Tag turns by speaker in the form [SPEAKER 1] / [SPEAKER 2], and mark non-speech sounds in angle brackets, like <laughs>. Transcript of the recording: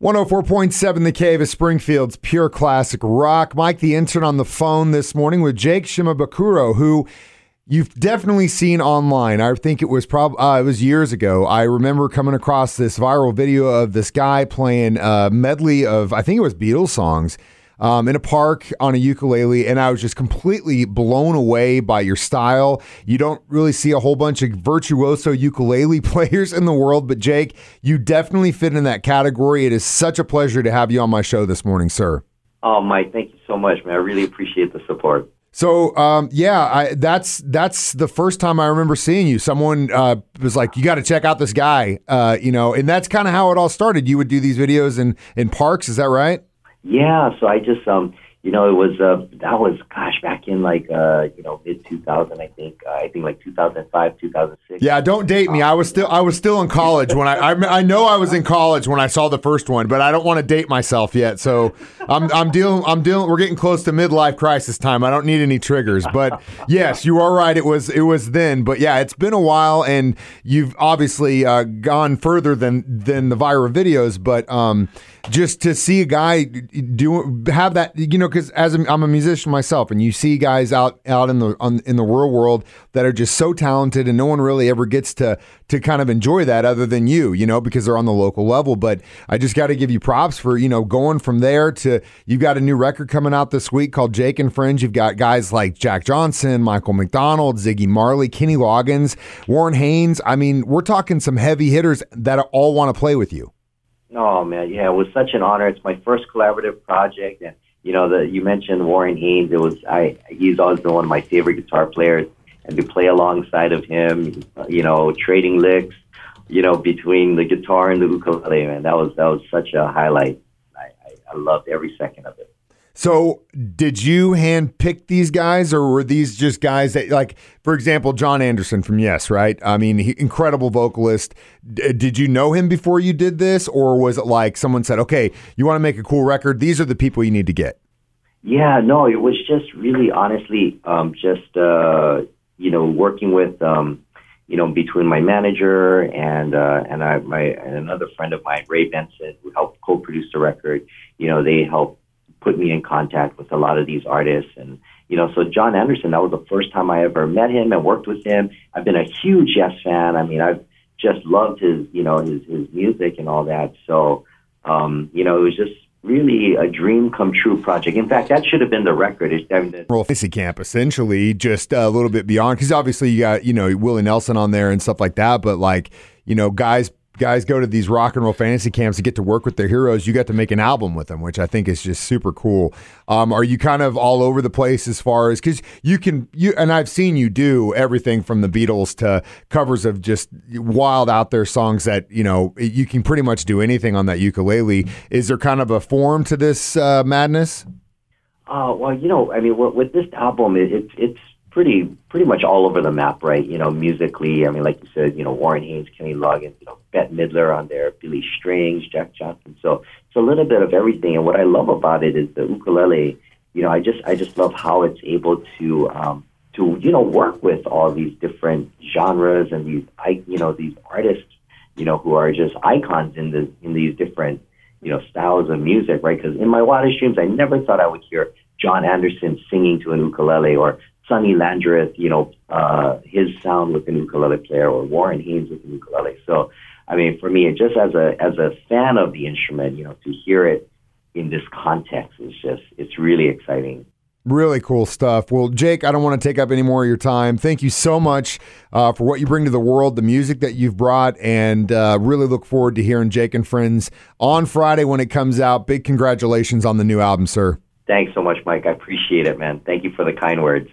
[SPEAKER 1] 104.7 The Cave is Springfield's pure classic rock. Mike, the intern, on the phone this morning with Jake Shimabukuro, who you've definitely seen online. I think it was probably uh, it was years ago. I remember coming across this viral video of this guy playing a medley of I think it was Beatles songs um, in a park on a ukulele, and I was just completely blown away by your style. You don't really see a whole bunch of virtuoso ukulele <laughs> players in the world, but Jake, you definitely fit in that category. It is such a pleasure to have you on my show this morning, sir.
[SPEAKER 2] Oh, Mike, thank you so much, man. I really appreciate the support.
[SPEAKER 1] So um, yeah, I, that's that's the first time I remember seeing you. Someone uh, was like, "You got to check out this guy," uh, you know, and that's kind of how it all started. You would do these videos in in parks, is that right?
[SPEAKER 2] Yeah, so I just um you know it was uh that was gosh back in like uh you know mid 2000 I think uh, I think like 2005 2006.
[SPEAKER 1] Yeah, don't date me. I was still I was still in college when I, I I know I was in college when I saw the first one, but I don't want to date myself yet. So I'm I'm dealing I'm dealing we're getting close to midlife crisis time. I don't need any triggers, but <laughs> yes, you are right. It was it was then, but yeah, it's been a while, and you've obviously uh, gone further than than the viral videos, but um just to see a guy do have that, you know, because as a, I'm a musician myself, and you see guys out out in the on, in the real world that are just so talented, and no one really ever gets to to kind of enjoy that other than you, you know, because they're on the local level. But I just got to give you props for you know going from there to you've got a new record coming out this week called Jake and Friends. You've got guys like Jack Johnson, Michael McDonald, Ziggy Marley, Kenny Loggins, Warren Haynes. I mean, we're talking some heavy hitters that all want to play with you.
[SPEAKER 2] Oh man, yeah, it was such an honor. It's my first collaborative project, and you know, the you mentioned Warren Haynes. It was I. He's always been one of my favorite guitar players, and to play alongside of him, you know, trading licks, you know, between the guitar and the ukulele, man, that was that was such a highlight. I, I, I loved every second of it.
[SPEAKER 1] So, did you hand pick these guys, or were these just guys that, like, for example, Jon Anderson from Yes, right? I mean, he, incredible vocalist. D- did you know him before you did this, or was it like someone said, "Okay, you want to make a cool record? These are the people you need to get."
[SPEAKER 2] Yeah, no, it was just really, honestly, um, just uh, you know, working with, um, you know, between my manager and uh, and I, my and another friend of mine, Ray Benson, who helped co-produce the record. You know, they helped put me in contact with a lot of these artists and you know so jon anderson that was the first time i ever met him and worked with him i've been a huge yes fan i mean i've just loved his you know his his music and all that so um you know it was just really a dream come true project. In fact, that should have been the record. I mean, the-
[SPEAKER 1] Fantasy Camp, essentially, just a little bit beyond, because obviously you got you know Willie Nelson on there and stuff like that, but like you know guys guys go to these rock and roll fantasy camps to get to work with their heroes. You got to make an album with them, which I think is just super cool. Um, are you kind of all over the place as far as because you can you and I've seen you do everything from the Beatles to covers of just wild out there songs that you know you can pretty much do anything on that ukulele. Is there kind of a form to this uh, madness?
[SPEAKER 2] Uh, well, you know, I mean, with, with this album, it, it, it's pretty pretty much all over the map, right? You know, musically, I mean, like you said, you know, Warren Haynes, Kenny Loggins, you know, Bette Midler on there, Billy Strings, Jack Johnson. So it's a little bit of everything. And what I love about it is the ukulele. You know, I just I just love how it's able to um, to you know work with all these different genres and these I you know these artists you know who are just icons in the in these different you know styles of music, right? Because in my wildest dreams, I never thought I would hear Jon Anderson singing to an ukulele or Sonny Landreth, you know, uh, his sound with an ukulele player, or Warren Haynes with an ukulele. So, I mean, for me, just as a as a fan of the instrument, you know, to hear it in this context is just it's really exciting.
[SPEAKER 1] Really cool stuff. Well, Jake, I don't want to take up any more of your time. Thank you so much uh, for what you bring to the world, the music that you've brought, and uh, really look forward to hearing Jake and Friends on Friday when it comes out. Big congratulations on the new album, sir.
[SPEAKER 2] Thanks so much, Mike. I appreciate it, man. Thank you for the kind words.